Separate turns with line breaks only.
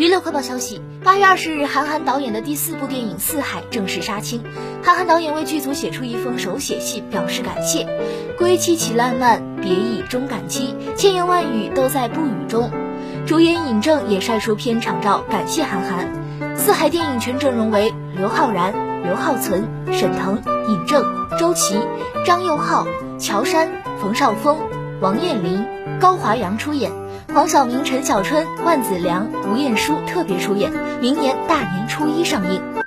娱乐快报消息：八月二十日，韩寒导演的第四部电影《四海》正式杀青。韩寒导演为剧组写出一封手写信，表示感谢。归期起烂漫，别意终感激，千言万语都在不语中。主演尹正也晒出片场照，感谢韩寒。《四海》电影全阵容为刘昊然、刘浩存、沈腾、尹正、周琦、张佑浩、乔杉、冯绍峰、王彦霖、高华阳出演。黄晓明、陈小春、万梓良、吴彦姝特别出演，明年大年初一上映。